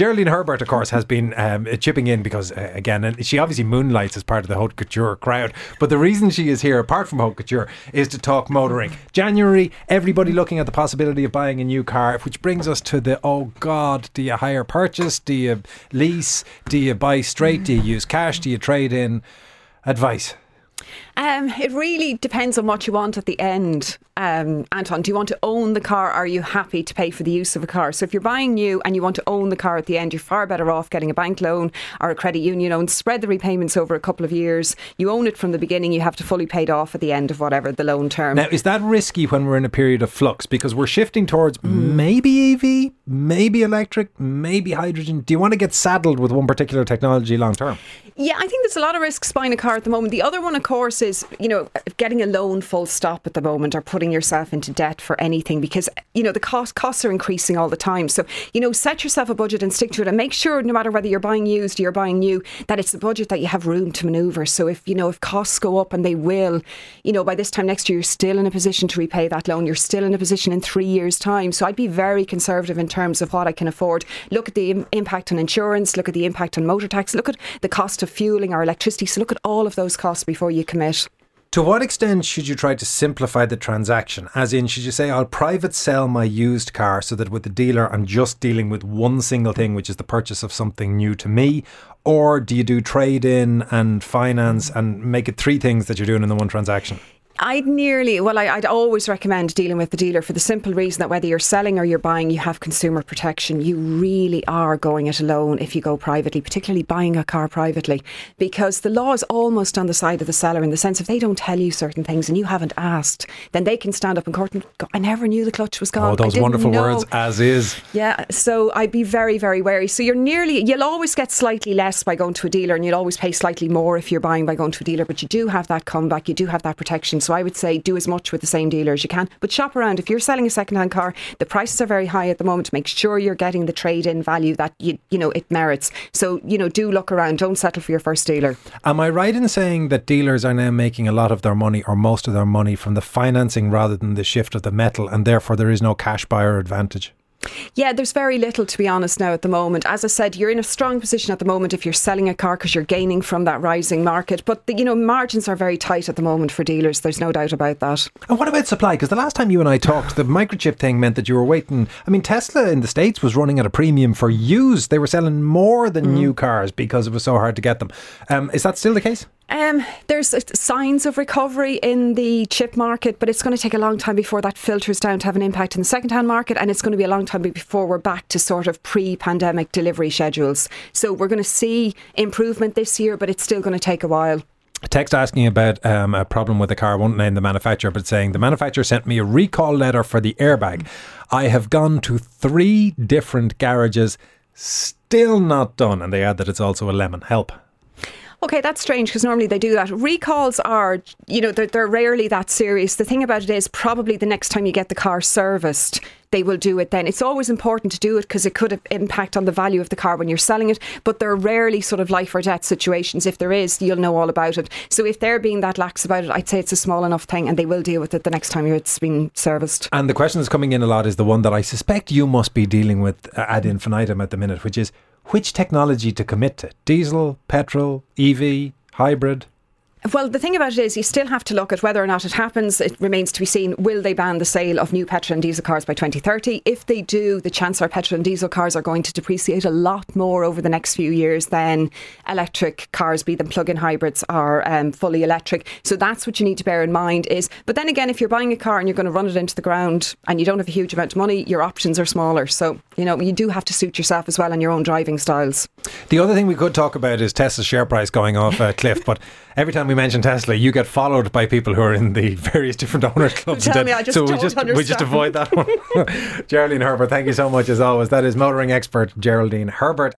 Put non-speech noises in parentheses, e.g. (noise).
Geraldine Herbert, of course, has been um, chipping in because, uh, again, and she obviously moonlights as part of the haute couture crowd. But the reason she is here, apart from haute couture, is to talk motoring. January, everybody looking at the possibility of buying a new car, which brings us to the oh God, do you hire purchase? Do you lease? Do you buy straight? Do you use cash? Do you trade in? Advice. Um, it really depends on what you want at the end, um, Anton. Do you want to own the car? Are you happy to pay for the use of a car? So if you're buying new and you want to own the car at the end, you're far better off getting a bank loan or a credit union loan. Spread the repayments over a couple of years. You own it from the beginning. You have to fully paid off at the end of whatever the loan term. Now, is that risky when we're in a period of flux because we're shifting towards mm. maybe EV, maybe electric, maybe hydrogen? Do you want to get saddled with one particular technology long term? Yeah, I think there's a lot of risks buying a car at the moment. The other one, of course, is you know getting a loan full stop at the moment or putting yourself into debt for anything because you know the cost costs are increasing all the time. So you know set yourself a budget and stick to it, and make sure no matter whether you're buying used or you're buying new that it's a budget that you have room to manoeuvre. So if you know if costs go up and they will, you know by this time next year you're still in a position to repay that loan. You're still in a position in three years' time. So I'd be very conservative in terms of what I can afford. Look at the impact on insurance. Look at the impact on motor tax. Look at the cost of fueling or electricity. So look at all of those costs before you commit. To what extent should you try to simplify the transaction? As in, should you say, I'll private sell my used car so that with the dealer I'm just dealing with one single thing, which is the purchase of something new to me? Or do you do trade in and finance and make it three things that you're doing in the one transaction? I'd nearly, well, I, would always recommend dealing with the dealer for the simple reason that whether you're selling or you're buying, you have consumer protection. You really are going it alone if you go privately, particularly buying a car privately, because the law is almost on the side of the seller in the sense if they don't tell you certain things and you haven't asked, then they can stand up in court and go, I never knew the clutch was gone. Oh, those wonderful know. words, as is. Yeah, so I'd be very, very wary. So you're nearly, you'll always get slightly less by going to a dealer and you'll always pay slightly more if you're buying by going to a dealer, but you do have that comeback, you do have that protection. So I would say do as much with the same dealer as you can. But shop around. If you're selling a second-hand car, the prices are very high at the moment. Make sure you're getting the trade-in value that you you know it merits. So you know, do look around. Don't settle for your first dealer. Am I right in saying that dealers are now making a lot of their money or most of their money from the financing rather than the shift of the metal, and therefore there is no cash buyer advantage? Yeah, there's very little to be honest now at the moment. As I said, you're in a strong position at the moment if you're selling a car because you're gaining from that rising market. But the, you know, margins are very tight at the moment for dealers. There's no doubt about that. And what about supply? Because the last time you and I talked, the microchip thing meant that you were waiting. I mean, Tesla in the states was running at a premium for used. They were selling more than mm. new cars because it was so hard to get them. Um, is that still the case? Um, there's signs of recovery in the chip market, but it's going to take a long time before that filters down to have an impact in the second-hand market, and it's going to be a long time before we're back to sort of pre-pandemic delivery schedules. So we're going to see improvement this year, but it's still going to take a while. A text asking about um, a problem with the car. I won't name the manufacturer, but saying the manufacturer sent me a recall letter for the airbag. I have gone to three different garages, still not done, and they add that it's also a lemon. Help. Okay, that's strange because normally they do that. Recalls are, you know, they're, they're rarely that serious. The thing about it is, probably the next time you get the car serviced, they will do it then. It's always important to do it because it could impact on the value of the car when you're selling it, but they're rarely sort of life or death situations. If there is, you'll know all about it. So if they're being that lax about it, I'd say it's a small enough thing and they will deal with it the next time it's been serviced. And the question that's coming in a lot is the one that I suspect you must be dealing with uh, ad infinitum at the minute, which is which technology to commit to diesel, petrol, EV, hybrid? Well, the thing about it is, you still have to look at whether or not it happens. It remains to be seen. Will they ban the sale of new petrol and diesel cars by 2030? If they do, the chance our petrol and diesel cars are going to depreciate a lot more over the next few years than electric cars, be them plug-in hybrids or um, fully electric. So that's what you need to bear in mind. Is but then again, if you're buying a car and you're going to run it into the ground and you don't have a huge amount of money, your options are smaller. So you know you do have to suit yourself as well and your own driving styles. The other thing we could talk about is Tesla's share price going off a cliff, but every time we mention Tesla, you get followed by people who are in the (laughs) various different owners clubs. Tell me, I just so we just understand. we just avoid that one. (laughs) Geraldine Herbert, thank you so much as always. That is motoring expert Geraldine Herbert.